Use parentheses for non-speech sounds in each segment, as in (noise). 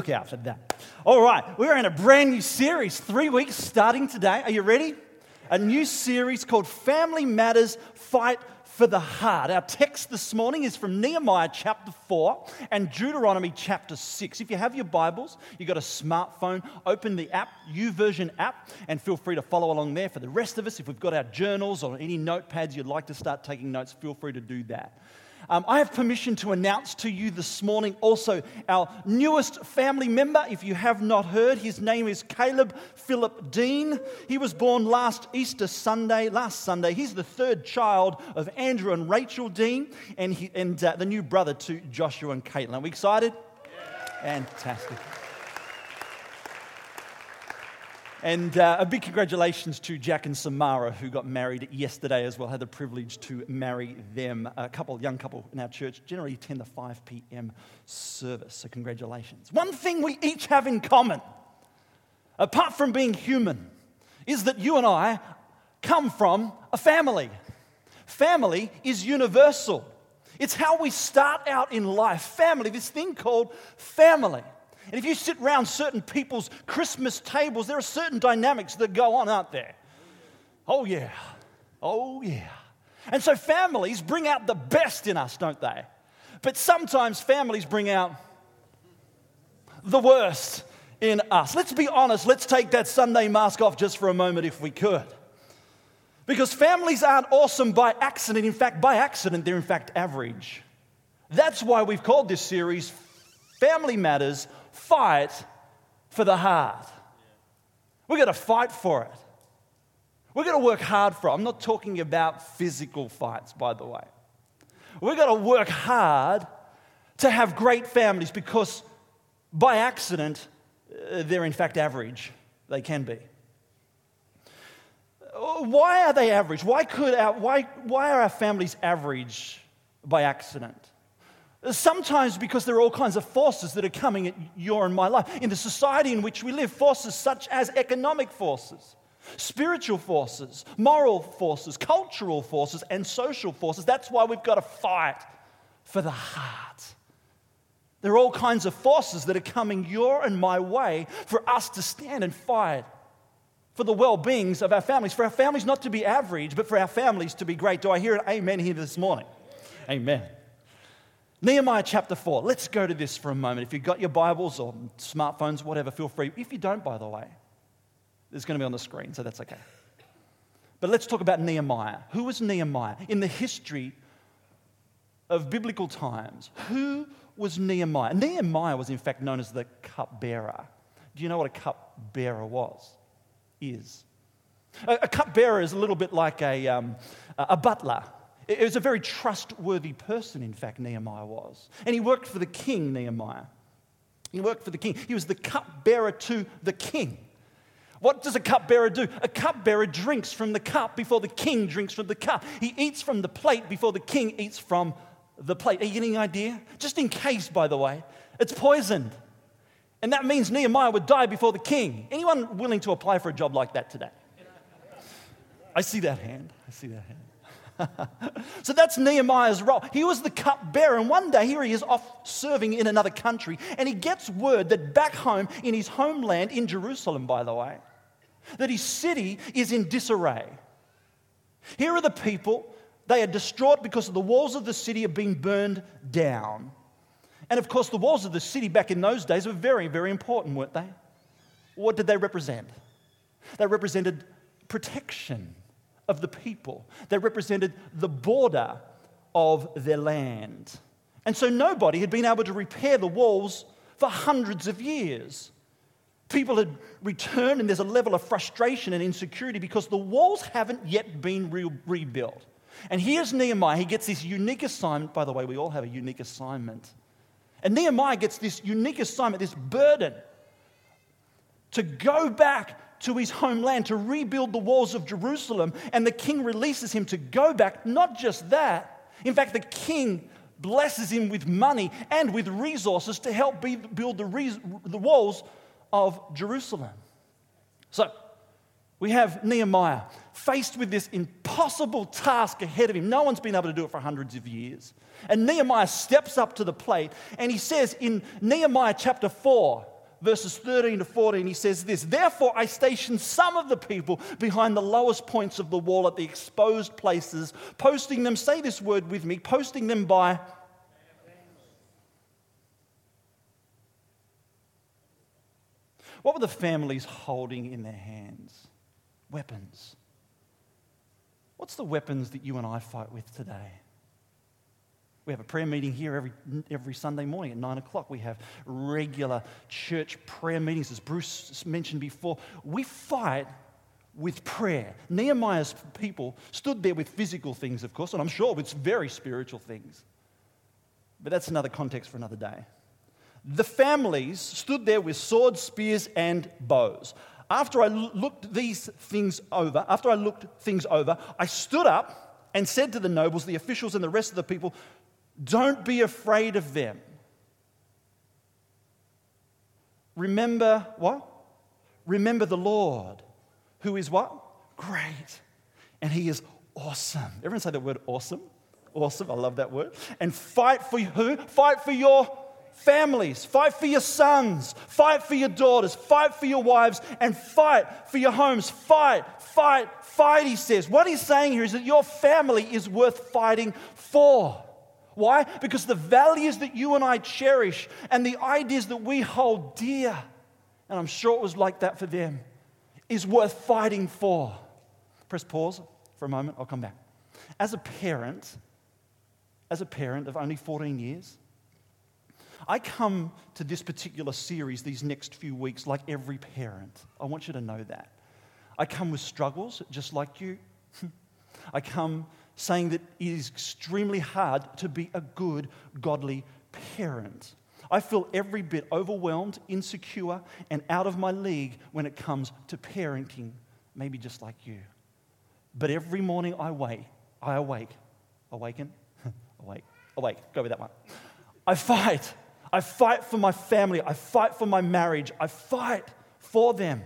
look out for that. All right, we're in a brand new series, three weeks starting today. Are you ready? A new series called Family Matters Fight for the Heart. Our text this morning is from Nehemiah chapter 4 and Deuteronomy chapter 6. If you have your Bibles, you've got a smartphone, open the app, YouVersion app, and feel free to follow along there. For the rest of us, if we've got our journals or any notepads you'd like to start taking notes, feel free to do that. Um, I have permission to announce to you this morning also our newest family member. If you have not heard, his name is Caleb Philip Dean. He was born last Easter Sunday, last Sunday. He's the third child of Andrew and Rachel Dean, and, he, and uh, the new brother to Joshua and Caitlin. Are we excited? Yeah. Fantastic. And uh, a big congratulations to Jack and Samara, who got married yesterday as well. Had the privilege to marry them. A couple, young couple in our church, generally attend the 5 p.m. service. So, congratulations. One thing we each have in common, apart from being human, is that you and I come from a family. Family is universal, it's how we start out in life. Family, this thing called family. And if you sit around certain people's Christmas tables, there are certain dynamics that go on, aren't there? Oh, yeah. Oh, yeah. And so families bring out the best in us, don't they? But sometimes families bring out the worst in us. Let's be honest, let's take that Sunday mask off just for a moment if we could. Because families aren't awesome by accident. In fact, by accident, they're in fact average. That's why we've called this series Family Matters fight for the heart. We've got to fight for it. We've got to work hard for it. I'm not talking about physical fights, by the way. We've got to work hard to have great families because by accident, uh, they're in fact average. They can be. Why are they average? Why, could our, why, why are our families average by accident? Sometimes because there are all kinds of forces that are coming at your and my life. In the society in which we live, forces such as economic forces, spiritual forces, moral forces, cultural forces, and social forces. That's why we've got to fight for the heart. There are all kinds of forces that are coming your and my way for us to stand and fight for the well beings of our families, for our families not to be average, but for our families to be great. Do I hear an amen here this morning? Amen. Nehemiah chapter 4. Let's go to this for a moment. If you've got your Bibles or smartphones, whatever, feel free. If you don't, by the way, it's going to be on the screen, so that's okay. But let's talk about Nehemiah. Who was Nehemiah? In the history of biblical times, who was Nehemiah? Nehemiah was, in fact, known as the cupbearer. Do you know what a cupbearer was? Is. A, a cupbearer is a little bit like a, um, a butler it was a very trustworthy person, in fact, Nehemiah was. And he worked for the king, Nehemiah. He worked for the king. He was the cupbearer to the king. What does a cupbearer do? A cupbearer drinks from the cup before the king drinks from the cup. He eats from the plate before the king eats from the plate. Are you getting an idea? Just in case, by the way, it's poisoned. And that means Nehemiah would die before the king. Anyone willing to apply for a job like that today? I see that hand. I see that hand. (laughs) so that's Nehemiah's role. He was the cupbearer, and one day here he is off serving in another country, and he gets word that back home in his homeland, in Jerusalem, by the way, that his city is in disarray. Here are the people, they are distraught because the walls of the city have been burned down. And of course, the walls of the city back in those days were very, very important, weren't they? What did they represent? They represented protection of the people. They represented the border of their land. And so nobody had been able to repair the walls for hundreds of years. People had returned, and there's a level of frustration and insecurity because the walls haven't yet been re- rebuilt. And here's Nehemiah. He gets this unique assignment. By the way, we all have a unique assignment. And Nehemiah gets this unique assignment, this burden to go back to his homeland to rebuild the walls of Jerusalem, and the king releases him to go back. Not just that, in fact, the king blesses him with money and with resources to help build the, the walls of Jerusalem. So, we have Nehemiah faced with this impossible task ahead of him. No one's been able to do it for hundreds of years. And Nehemiah steps up to the plate and he says in Nehemiah chapter 4, verses 13 to 14, he says this Therefore, I stationed some of the people behind the lowest points of the wall at the exposed places, posting them, say this word with me, posting them by. What were the families holding in their hands? Weapons. What's the weapons that you and I fight with today? We have a prayer meeting here every, every Sunday morning at nine o'clock. We have regular church prayer meetings, as Bruce mentioned before. We fight with prayer. Nehemiah's people stood there with physical things, of course, and I'm sure with very spiritual things. But that's another context for another day. The families stood there with swords, spears, and bows. After I looked these things over, after I looked things over, I stood up and said to the nobles, the officials, and the rest of the people, don't be afraid of them. Remember what? Remember the Lord, who is what? Great. And he is awesome. Everyone say the word awesome? Awesome. I love that word. And fight for who? Fight for your families. Fight for your sons. Fight for your daughters. Fight for your wives. And fight for your homes. Fight, fight, fight, he says. What he's saying here is that your family is worth fighting for. Why? Because the values that you and I cherish and the ideas that we hold dear, and I'm sure it was like that for them, is worth fighting for. Press pause for a moment, I'll come back. As a parent, as a parent of only 14 years, I come to this particular series these next few weeks like every parent. I want you to know that. I come with struggles just like you. (laughs) I come saying that it is extremely hard to be a good, godly parent. I feel every bit overwhelmed, insecure, and out of my league when it comes to parenting, maybe just like you. But every morning I wake, I awake, awaken, (laughs) awake, awake, go with that one. I fight. I fight for my family. I fight for my marriage. I fight for them.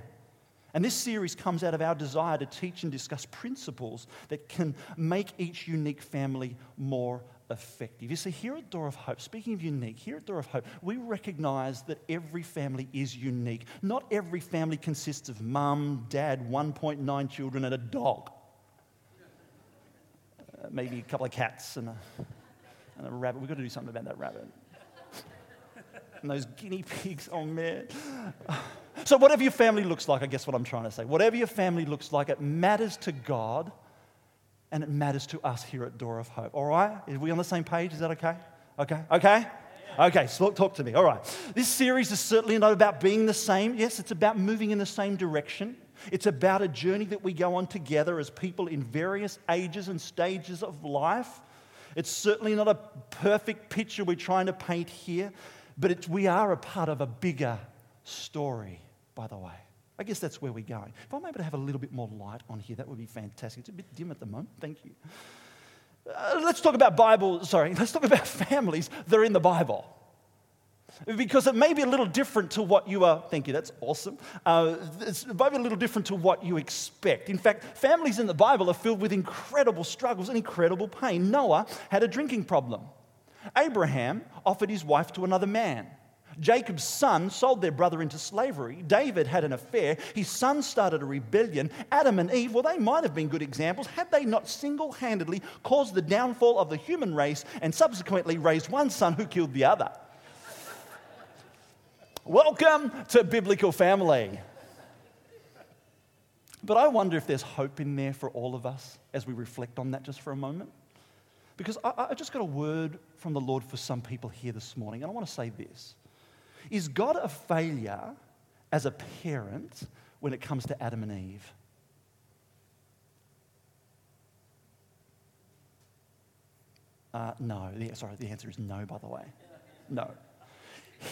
And this series comes out of our desire to teach and discuss principles that can make each unique family more effective. You see, here at Door of Hope, speaking of unique, here at Door of Hope, we recognize that every family is unique. Not every family consists of mum, dad, 1.9 children, and a dog. Uh, maybe a couple of cats and a, and a rabbit. We've got to do something about that rabbit. (laughs) and those guinea pigs, oh man. So, whatever your family looks like, I guess what I'm trying to say, whatever your family looks like, it matters to God and it matters to us here at Door of Hope. All right? Are we on the same page? Is that okay? Okay? Okay? Okay, so talk to me. All right. This series is certainly not about being the same. Yes, it's about moving in the same direction. It's about a journey that we go on together as people in various ages and stages of life. It's certainly not a perfect picture we're trying to paint here, but we are a part of a bigger story by the way. I guess that's where we're going. If I'm able to have a little bit more light on here, that would be fantastic. It's a bit dim at the moment. Thank you. Uh, let's talk about Bible, sorry, (laughs) let's talk about families that are in the Bible. Because it may be a little different to what you are, thank you, that's awesome. Uh, it's maybe a little different to what you expect. In fact, families in the Bible are filled with incredible struggles and incredible pain. Noah had a drinking problem. Abraham offered his wife to another man. Jacob's son sold their brother into slavery. David had an affair. His son started a rebellion. Adam and Eve, well, they might have been good examples had they not single handedly caused the downfall of the human race and subsequently raised one son who killed the other. Welcome to Biblical Family. But I wonder if there's hope in there for all of us as we reflect on that just for a moment. Because I, I just got a word from the Lord for some people here this morning, and I want to say this. Is God a failure as a parent when it comes to Adam and Eve? Uh, no. Sorry, the answer is no, by the way. No.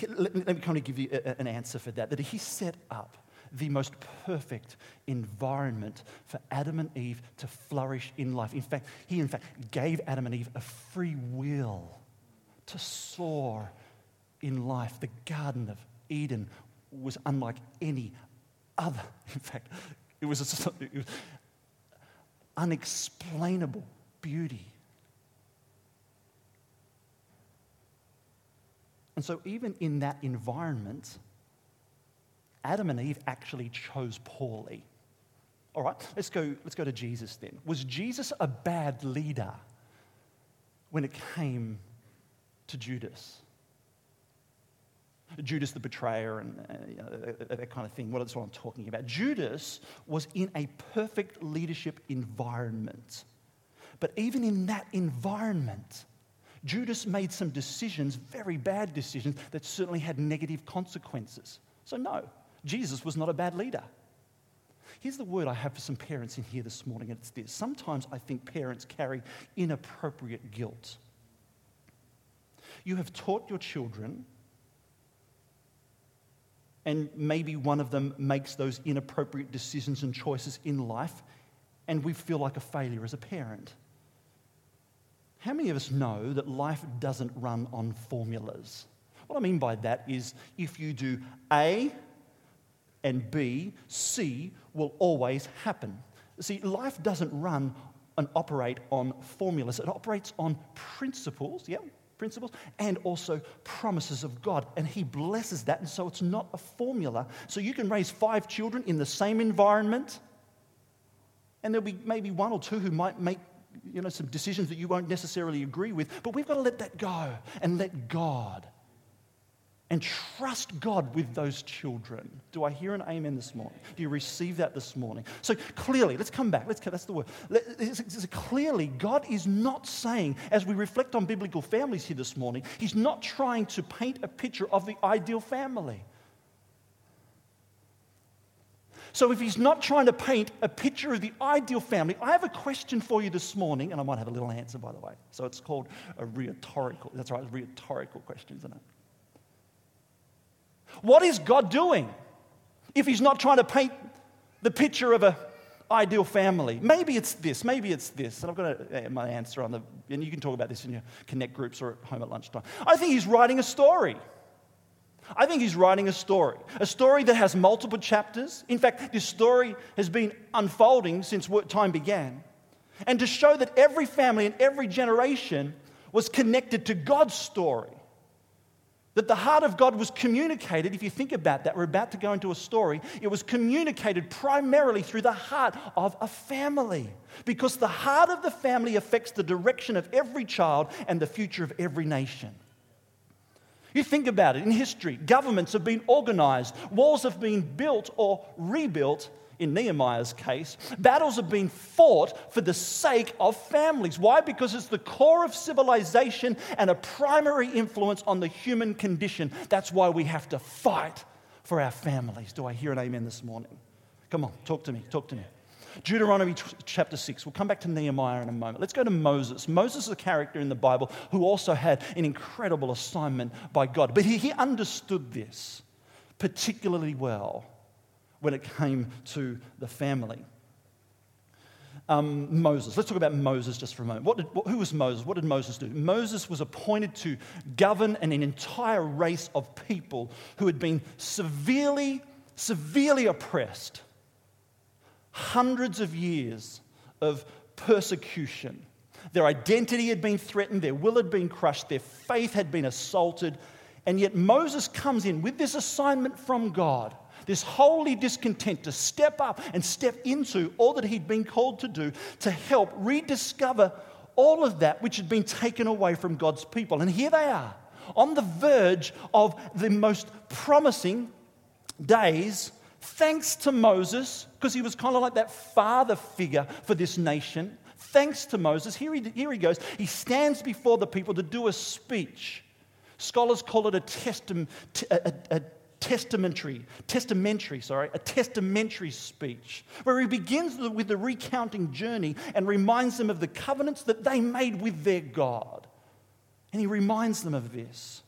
Let me, kind of give you an answer for that. That he set up the most perfect environment for Adam and Eve to flourish in life. In fact, he, in fact, gave Adam and Eve a free will to soar in life. The Garden of Eden was unlike any other. (laughs) In fact, it was, a, (laughs) it was unexplainable beauty. And so, even in that environment, Adam and Eve actually chose poorly. All right, let's go, let's go to Jesus then. Was Jesus a bad leader when it came to Judas? Judas the betrayer and uh, that kind of thing. What is what I'm talking about? Judas was in a perfect leadership environment. But even in that environment, Judas made some decisions, very bad decisions, that certainly had negative consequences. So, no, Jesus was not a bad leader. Here's the word I have for some parents in here this morning, and it's this. Sometimes I think parents carry inappropriate guilt. You have taught your children, and maybe one of them makes those inappropriate decisions and choices in life, and we feel like a failure as a parent. How many of us know that life doesn't run on formulas? What I mean by that is if you do A and B, C will always happen. See, life doesn't run and operate on formulas, it operates on principles, yeah, principles, and also promises of God. And He blesses that, and so it's not a formula. So you can raise five children in the same environment, and there'll be maybe one or two who might make you know, some decisions that you won't necessarily agree with, but we've got to let that go and let God and trust God with those children. Do I hear an amen this morning? Do you receive that this morning? So clearly, let's come back. Let's, that's the word. Clearly, God is not saying, as we reflect on biblical families here this morning, He's not trying to paint a picture of the ideal family. So, if he's not trying to paint a picture of the ideal family, I have a question for you this morning, and I might have a little answer, by the way. So, it's called a rhetorical, that's right, a rhetorical question, isn't it? What is God doing if he's not trying to paint the picture of an ideal family? Maybe it's this, maybe it's this. And I've got a, my answer on the, and you can talk about this in your connect groups or at home at lunchtime. I think he's writing a story. I think he's writing a story, a story that has multiple chapters. In fact, this story has been unfolding since time began. And to show that every family and every generation was connected to God's story. That the heart of God was communicated, if you think about that, we're about to go into a story. It was communicated primarily through the heart of a family. Because the heart of the family affects the direction of every child and the future of every nation. You think about it in history, governments have been organized, walls have been built or rebuilt. In Nehemiah's case, battles have been fought for the sake of families. Why? Because it's the core of civilization and a primary influence on the human condition. That's why we have to fight for our families. Do I hear an amen this morning? Come on, talk to me, talk to me. Deuteronomy chapter 6. We'll come back to Nehemiah in a moment. Let's go to Moses. Moses is a character in the Bible who also had an incredible assignment by God. But he, he understood this particularly well when it came to the family. Um, Moses. Let's talk about Moses just for a moment. Did, who was Moses? What did Moses do? Moses was appointed to govern an, an entire race of people who had been severely, severely oppressed hundreds of years of persecution. Their identity had been threatened, their will had been crushed, their faith had been assaulted. And yet Moses comes in with this assignment from God, this holy discontent to step up and step into all that he'd been called to do to help rediscover all of that which had been taken away from God's people. And here they are on the verge of the most promising days thanks to Moses, because he was kind of like that father figure for this nation, thanks to Moses, here he, here he goes. He stands before the people to do a speech. Scholars call it a, testim, a, a, a testamentary, testamentary, sorry, a testamentary speech, where he begins with the recounting journey and reminds them of the covenants that they made with their God. And he reminds them of this.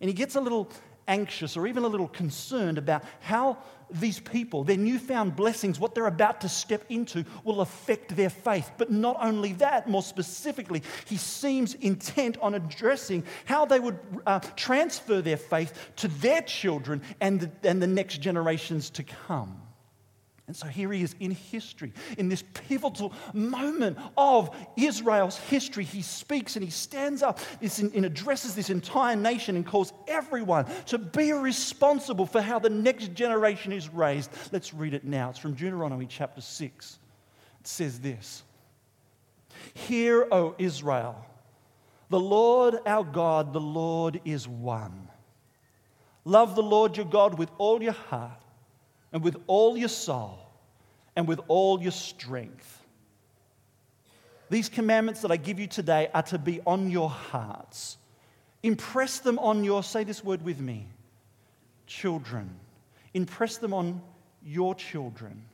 And he gets a little anxious or even a little concerned about how these people, their newfound blessings, what they're about to step into, will affect their faith. But not only that, more specifically, he seems intent on addressing how they would uh, transfer their faith to their children and the, and the next generations to come. And so here he is in history, in this pivotal moment of Israel's history. He speaks and he stands up and addresses this entire nation and calls everyone to be responsible for how the next generation is raised. Let's read it now. It's from Deuteronomy chapter 6. It says this Hear, O Israel, the Lord our God, the Lord is one. Love the Lord your God with all your heart and with all your soul and with all your strength. These commandments that I give you today are to be on your hearts. Impress them on your, say this word with me, children. Impress them on your children.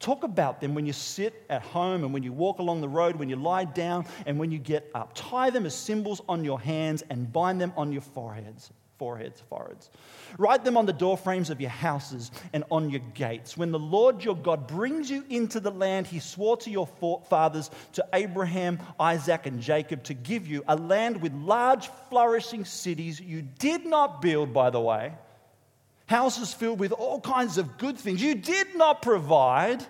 Talk about them when you sit at home and when you walk along the road, when you lie down and when you get up. Tie them as symbols on your hands and bind them on your foreheads foreheads, foreheads. Write them on the doorframes of your houses and on your gates. When the Lord your God brings you into the land he swore to your fathers, to Abraham, Isaac, and Jacob, to give you a land with large, flourishing cities you did not build, by the way, houses filled with all kinds of good things you did not provide,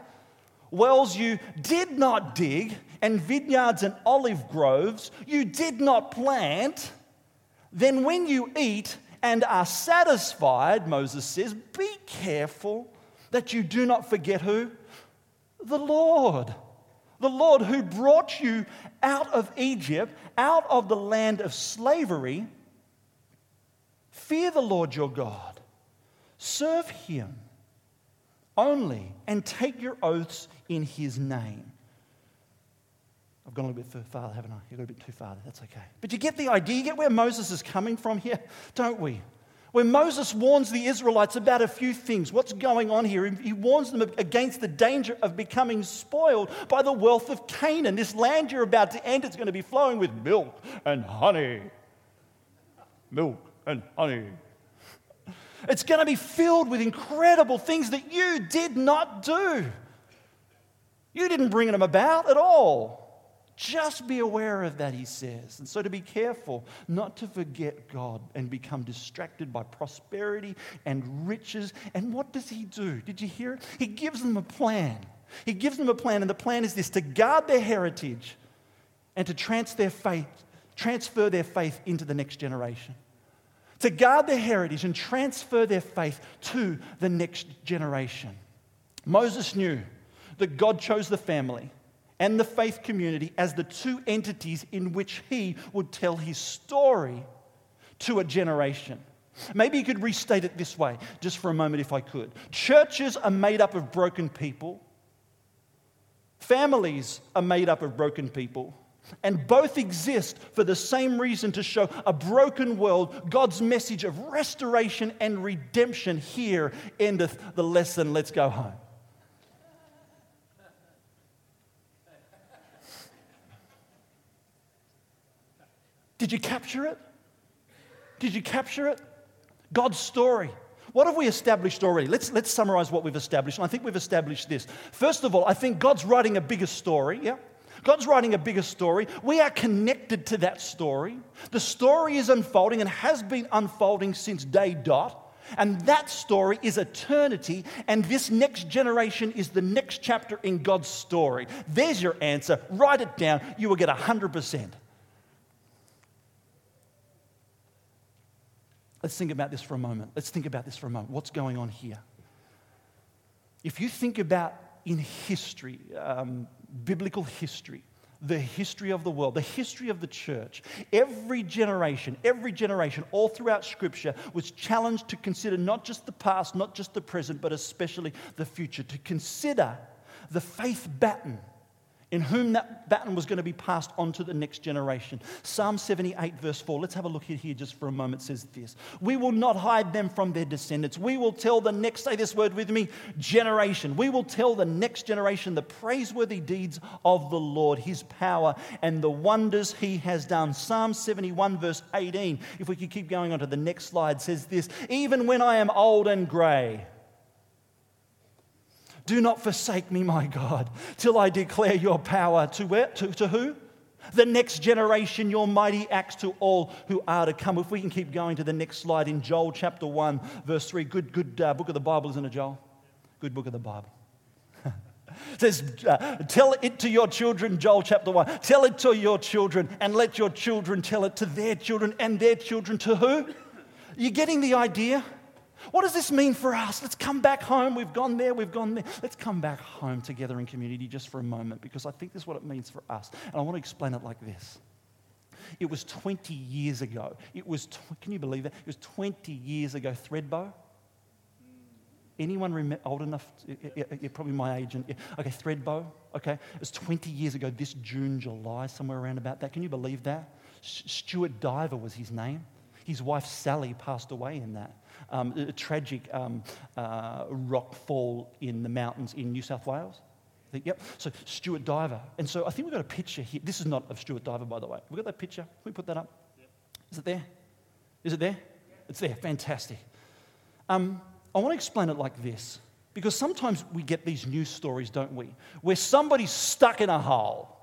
wells you did not dig, and vineyards and olive groves you did not plant then when you eat and are satisfied, Moses says, be careful that you do not forget who? The Lord. The Lord who brought you out of Egypt, out of the land of slavery. Fear the Lord your God. Serve him only and take your oaths in his name. I've gone a little bit too far, haven't I? You've got a bit too far. That's okay. But you get the idea. You get where Moses is coming from here, (laughs) don't we? Where Moses warns the Israelites about a few things. What's going on here? He warns them against the danger of becoming spoiled by the wealth of Canaan. This land you're about to enter is going to be flowing with milk and honey. Milk and honey. It's going to be filled with incredible things that you did not do. You didn't bring them about at all. Just be aware of that, he says. And so to be careful not to forget God and become distracted by prosperity and riches. And what does he do? Did you hear it? He gives them a plan. He gives them a plan, and the plan is this to guard their heritage and to transfer their faith, transfer their faith into the next generation. To guard their heritage and transfer their faith to the next generation. Moses knew that God chose the family and the faith community as the two entities in which he would tell his story to a generation. Maybe you could restate it this way, just for a moment, if I could. Churches are made up of broken people, families are made up of broken people. And both exist for the same reason to show a broken world God's message of restoration and redemption. Here endeth the lesson. Let's go home. Did you capture it? Did you capture it? God's story. What have we established already? Let's, let's summarize what we've established. And I think we've established this. First of all, I think God's writing a bigger story, yeah? God's writing a bigger story. We are connected to that story. The story is unfolding and has been unfolding since day dot. And that story is eternity, and this next generation is the next chapter in God's story. There's your answer. Write it down. You will get 100%. Let's think about this for a moment. Let's think about this for a moment. What's going on here? If you think about in history, um, biblical history, the history of the world, the history of the church, every generation, every generation, all throughout Scripture, was challenged to consider not just the past, not just the present, but especially the future, to consider the faith baton in whom that baton was going to be passed on to the next generation. Psalm 78, verse 4. Let's have a look here just for a moment. says this We will not hide them from their descendants. We will tell the next, say this word with me, generation. We will tell the next generation the praiseworthy deeds of the Lord, his power, and the wonders he has done. Psalm 71, verse 18. If we could keep going on to the next slide, says this Even when I am old and grey, do not forsake me, my God, till I declare your power to where? To, to who? The next generation, your mighty acts to all who are to come. If we can keep going to the next slide in Joel chapter 1, verse 3. Good, good uh, book of the Bible, isn't it, Joel? Good book of the Bible. It (laughs) says, uh, Tell it to your children, Joel chapter 1. Tell it to your children, and let your children tell it to their children, and their children to who? You're getting the idea? What does this mean for us? Let's come back home. We've gone there, we've gone there. Let's come back home together in community just for a moment because I think this is what it means for us. And I want to explain it like this. It was 20 years ago. It was, tw- can you believe that? It was 20 years ago, Thredbo. Anyone rem- old enough? You're probably my age. Okay, Thredbo. Okay, it was 20 years ago, this June, July, somewhere around about that. Can you believe that? Stuart Diver was his name. His wife Sally passed away in that. Um, a tragic um, uh, rock fall in the mountains in New South Wales. Think, yep. So Stuart Diver. And so I think we've got a picture here. This is not of Stuart Diver, by the way. We've got that picture. Can we put that up? Yep. Is it there? Is it there? Yep. It's there. Fantastic. Um, I want to explain it like this. Because sometimes we get these news stories, don't we? Where somebody's stuck in a hole.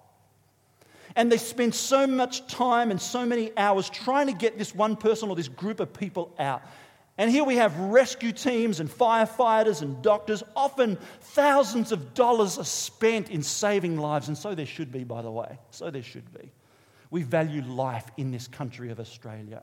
And they spend so much time and so many hours trying to get this one person or this group of people out. And here we have rescue teams and firefighters and doctors. Often thousands of dollars are spent in saving lives, and so there should be, by the way. So there should be. We value life in this country of Australia.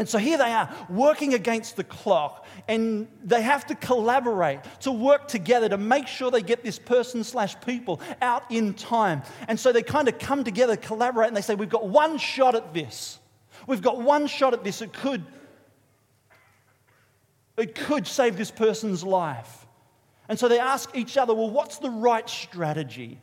And so here they are working against the clock, and they have to collaborate to work together to make sure they get this person slash people out in time. And so they kind of come together, collaborate, and they say, We've got one shot at this. We've got one shot at this. It could it could save this person's life. And so they ask each other, well, what's the right strategy?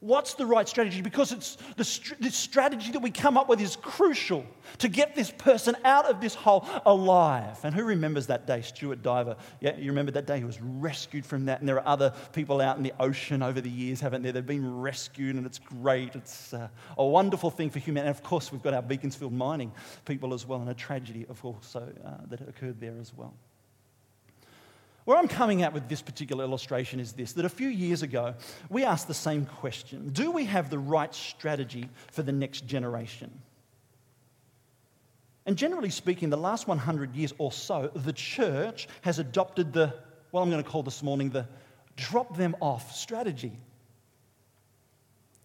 What's the right strategy? Because it's the, the, strategy that we come up with is crucial to get this person out of this hole alive. And who remembers that day, Stuart Diver? Yeah, you remember that day? He was rescued from that. And there are other people out in the ocean over the years, haven't there? They've been rescued, and it's great. It's uh, a wonderful thing for humanity. And of course, we've got our Beaconsfield mining people as well, and a tragedy, of course, uh, that occurred there as well. Where I'm coming at with this particular illustration is this that a few years ago, we asked the same question Do we have the right strategy for the next generation? And generally speaking, the last 100 years or so, the church has adopted the, what I'm going to call this morning, the drop them off strategy.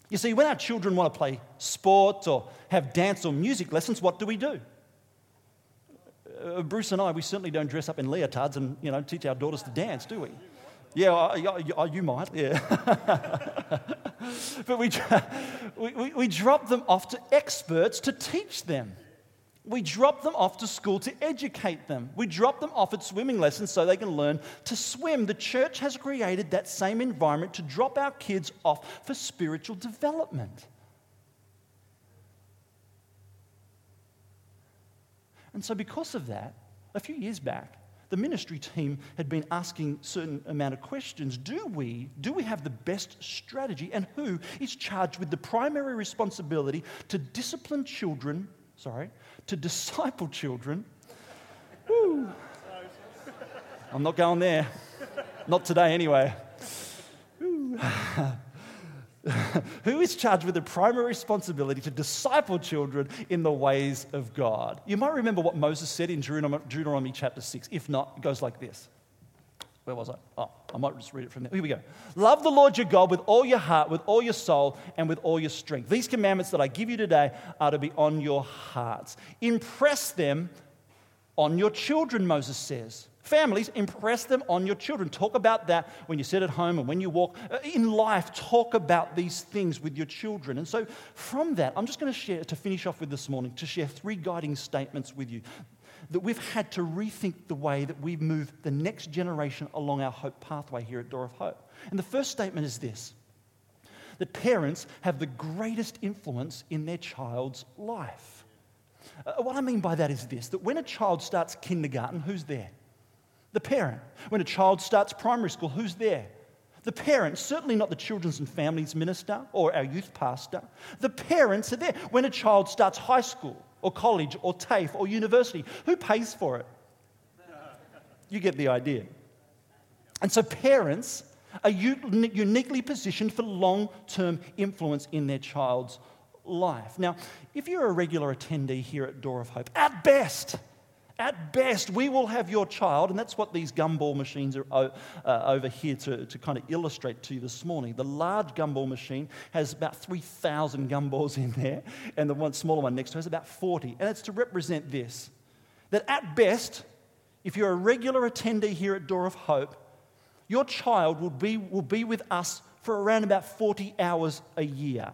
You see, when our children want to play sport or have dance or music lessons, what do we do? Uh, Bruce and I, we certainly don't dress up in leotards and you know teach our daughters to dance, do we? Yeah, uh, uh, you might, yeah. (laughs) but we, we, we drop them off to experts to teach them. We drop them off to school to educate them. We drop them off at swimming lessons so they can learn to swim. The church has created that same environment to drop our kids off for spiritual development. And so, because of that, a few years back, the ministry team had been asking certain amount of questions. Do we do we have the best strategy and who is charged with the primary responsibility to discipline children sorry to disciple children? Woo. i'm not going there. Not today anyway (sighs) (laughs) (laughs) who is charged with the primary responsibility to disciple children in the ways of God. You might remember what Moses said in Deuteronomy, chapter 6. If not, it goes like this. Where was I? Oh, I might just read it from there. Here we go. Love the Lord your God with all your heart, with all your soul, and with all your strength. These commandments that I give you today are to be on your hearts. Impress them on your children, Moses says. Families, impress them on your children. Talk about that when you sit at home and when you walk. Uh, in life, talk about these things with your children. And so, from that, I'm just going to share, to finish off with this morning, to share three guiding statements with you that we've had to rethink the way that we move the next generation along our hope pathway here at Door of Hope. And the first statement is this that parents have the greatest influence in their child's life. Uh, what I mean by that is this that when a child starts kindergarten, who's there? The parent. When a child starts primary school, who's there? The parents, certainly not the children's and families minister or our youth pastor. The parents are there. When a child starts high school or college or TAFE or university, who pays for it? You get the idea. And so parents are uniquely positioned for long term influence in their child's life. Now, if you're a regular attendee here at Door of Hope, at best, At best, we will have your child, and that's what these gumball machines are uh, over here to, to kind of illustrate to you this morning. The large gumball machine has about 3,000 gumballs in there, and the one smaller one next to it has about 40. And it's to represent this that at best, if you're a regular attendee here at Door of Hope, your child will be, will be with us for around about 40 hours a year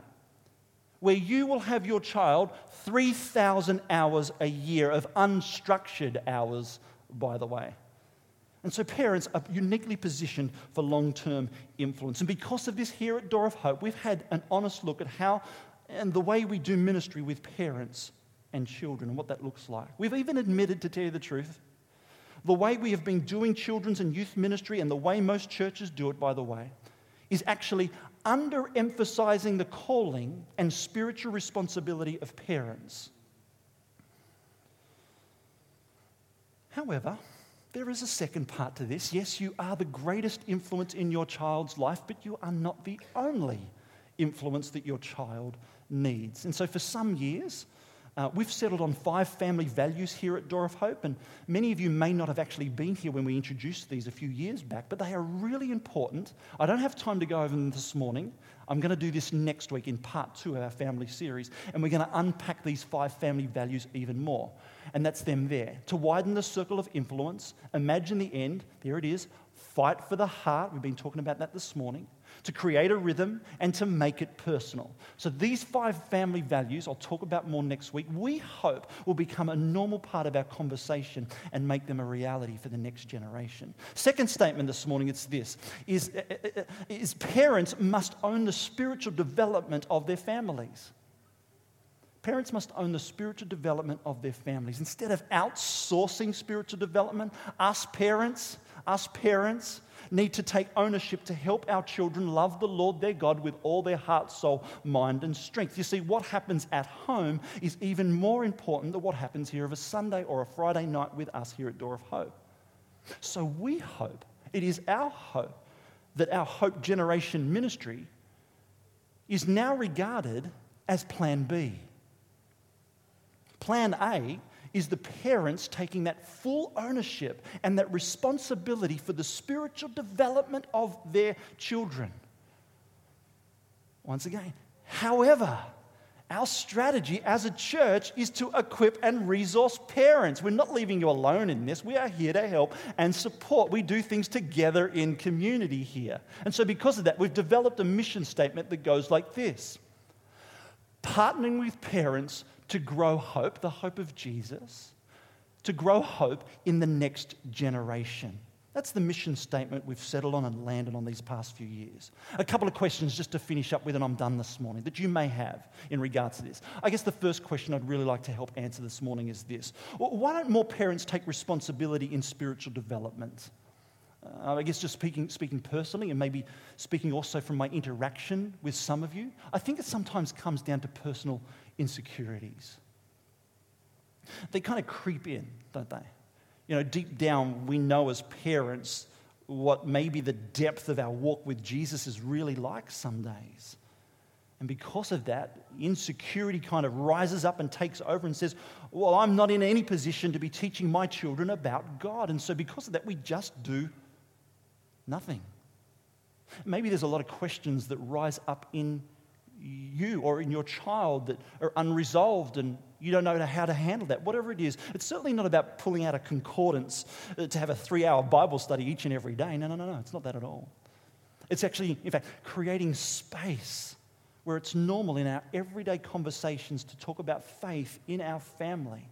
where you will have your child 3,000 hours a year of unstructured hours, by the way. And so parents are uniquely positioned for long term influence. And because of this, here at Door of Hope, we've had an honest look at how and the way we do ministry with parents and children and what that looks like. We've even admitted, to tell you the truth, the way we have been doing children's and youth ministry and the way most churches do it, by the way, is actually underemphasizing the calling and spiritual responsibility of parents. However, there is a second part to this. Yes, you are the greatest influence in your child's life, but you are not the only influence that your child needs. And so, for some years, uh, we've settled on five family values here at Door of Hope, and many of you may not have actually been here when we introduced these a few years back, but they are really important. I don't have time to go over them this morning. I'm going to do this next week in part two of our family series, and we're going to unpack these five family values even more. And that's them there. To widen the circle of influence, imagine the end. There it is. Fight for the heart. We've been talking about that this morning to create a rhythm, and to make it personal. So, these five family values, I'll talk about more next week, we hope will become a normal part of our conversation and make them a reality for the next generation. Second statement this morning it's this is, uh, uh, uh, is parents must own the spiritual development of their families. Parents must own the spiritual development of their families. Instead of outsourcing spiritual development, us parents, us parents, need to take ownership to help our children love the Lord their God with all their heart, soul, mind, and strength. You see, what happens at home is even more important than what happens here of a Sunday or a Friday night with us here at Door of Hope. So we hope, it is our hope, that our Hope Generation ministry is now regarded as Plan B. Plan A is the parents taking that full ownership and that responsibility for the spiritual development of their children. Once again, however, our strategy as a church is to equip and resource parents. We're not leaving you alone in this. We are here to help and support. We do things together in community here. And so, because of that, we've developed a mission statement that goes like this Partnering with parents to grow hope, the hope of Jesus, to grow hope in the next generation. That's the mission statement we've settled on and landed on these past few years. A couple of questions just to finish up with, and I'm done this morning, that you may have in regards to this. I guess the first question I'd really like to help answer this morning is this Why don't more parents take responsibility in spiritual development? Uh, I guess just speaking, speaking personally and maybe speaking also from my interaction with some of you, I think it sometimes comes down to personal insecurities. They kind of creep in, don't they? You know, deep down, we know as parents what maybe the depth of our walk with Jesus is really like some days. And because of that, insecurity kind of rises up and takes over and says, Well, I'm not in any position to be teaching my children about God. And so, because of that, we just do nothing. Maybe there's a lot of questions that rise up in you or in your child that are unresolved and you don't know how to handle that, whatever it is. It's certainly not about pulling out a concordance uh, to have a three hour Bible study each and every day. No, no, no, no. It's not that at all. It's actually, in fact, creating space where it's normal in our everyday conversations to talk about faith in our family,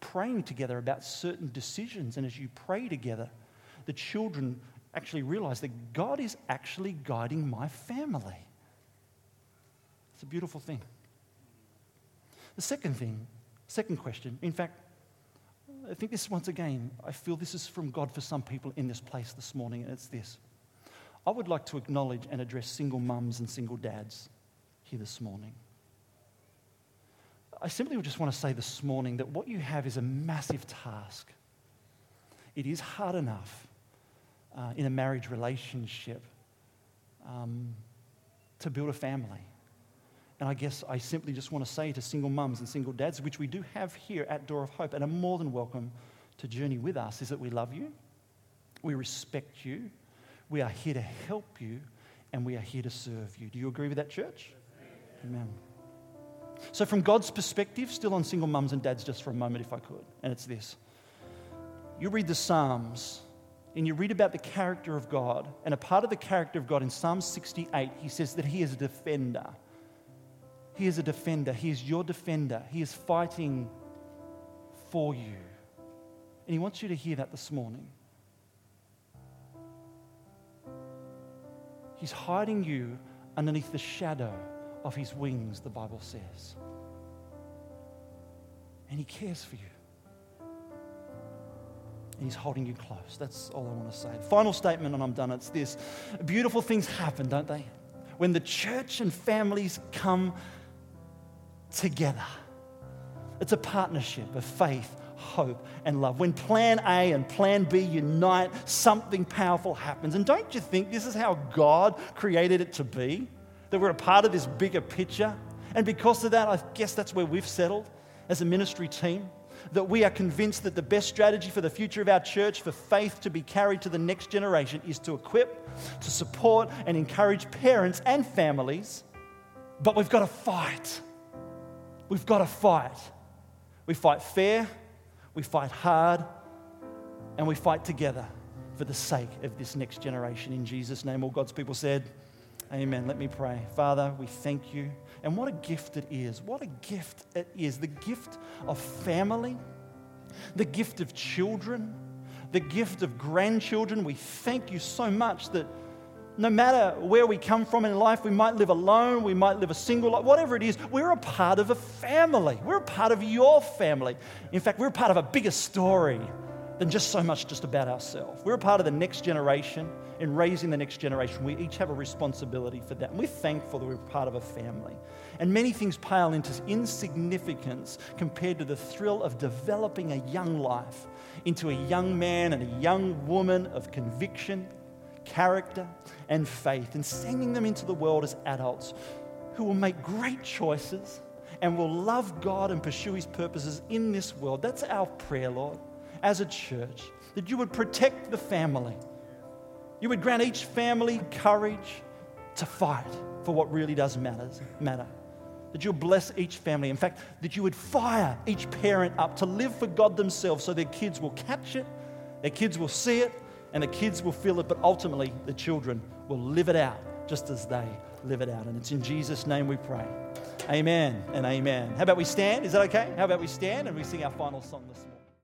praying together about certain decisions. And as you pray together, the children actually realize that God is actually guiding my family. It's a beautiful thing. The second thing, second question, in fact, I think this once again, I feel this is from God for some people in this place this morning, and it's this. I would like to acknowledge and address single mums and single dads here this morning. I simply just want to say this morning that what you have is a massive task. It is hard enough uh, in a marriage relationship um, to build a family. And I guess I simply just want to say to single mums and single dads, which we do have here at Door of Hope, and are more than welcome to journey with us is that we love you, we respect you, we are here to help you, and we are here to serve you. Do you agree with that, church? Amen. So, from God's perspective, still on single mums and dads, just for a moment, if I could, and it's this. You read the Psalms and you read about the character of God, and a part of the character of God in Psalm 68, he says that he is a defender. He is a defender. He is your defender. He is fighting for you. And he wants you to hear that this morning. He's hiding you underneath the shadow of his wings, the Bible says. And he cares for you. And he's holding you close. That's all I want to say. Final statement, and I'm done. It's this beautiful things happen, don't they? When the church and families come together. It's a partnership of faith, hope, and love. When plan A and plan B unite, something powerful happens. And don't you think this is how God created it to be? That we're a part of this bigger picture? And because of that, I guess that's where we've settled as a ministry team. That we are convinced that the best strategy for the future of our church, for faith to be carried to the next generation, is to equip, to support, and encourage parents and families. But we've got to fight. We've got to fight. We fight fair, we fight hard, and we fight together for the sake of this next generation. In Jesus' name, all God's people said, Amen. Let me pray. Father, we thank you. And what a gift it is. What a gift it is. The gift of family, the gift of children, the gift of grandchildren. We thank you so much that no matter where we come from in life, we might live alone, we might live a single life, whatever it is, we're a part of a family. We're a part of your family. In fact, we're a part of a bigger story than just so much just about ourselves. We're a part of the next generation. In raising the next generation, we each have a responsibility for that. And we're thankful that we're part of a family. And many things pale into insignificance compared to the thrill of developing a young life into a young man and a young woman of conviction character, and faith, and sending them into the world as adults who will make great choices and will love God and pursue His purposes in this world. That's our prayer, Lord, as a church, that you would protect the family. You would grant each family courage to fight for what really does matters, matter. That you'll bless each family. In fact, that you would fire each parent up to live for God themselves so their kids will catch it, their kids will see it, and the kids will feel it, but ultimately the children will live it out just as they live it out. And it's in Jesus' name we pray. Amen and amen. How about we stand? Is that okay? How about we stand and we sing our final song this morning?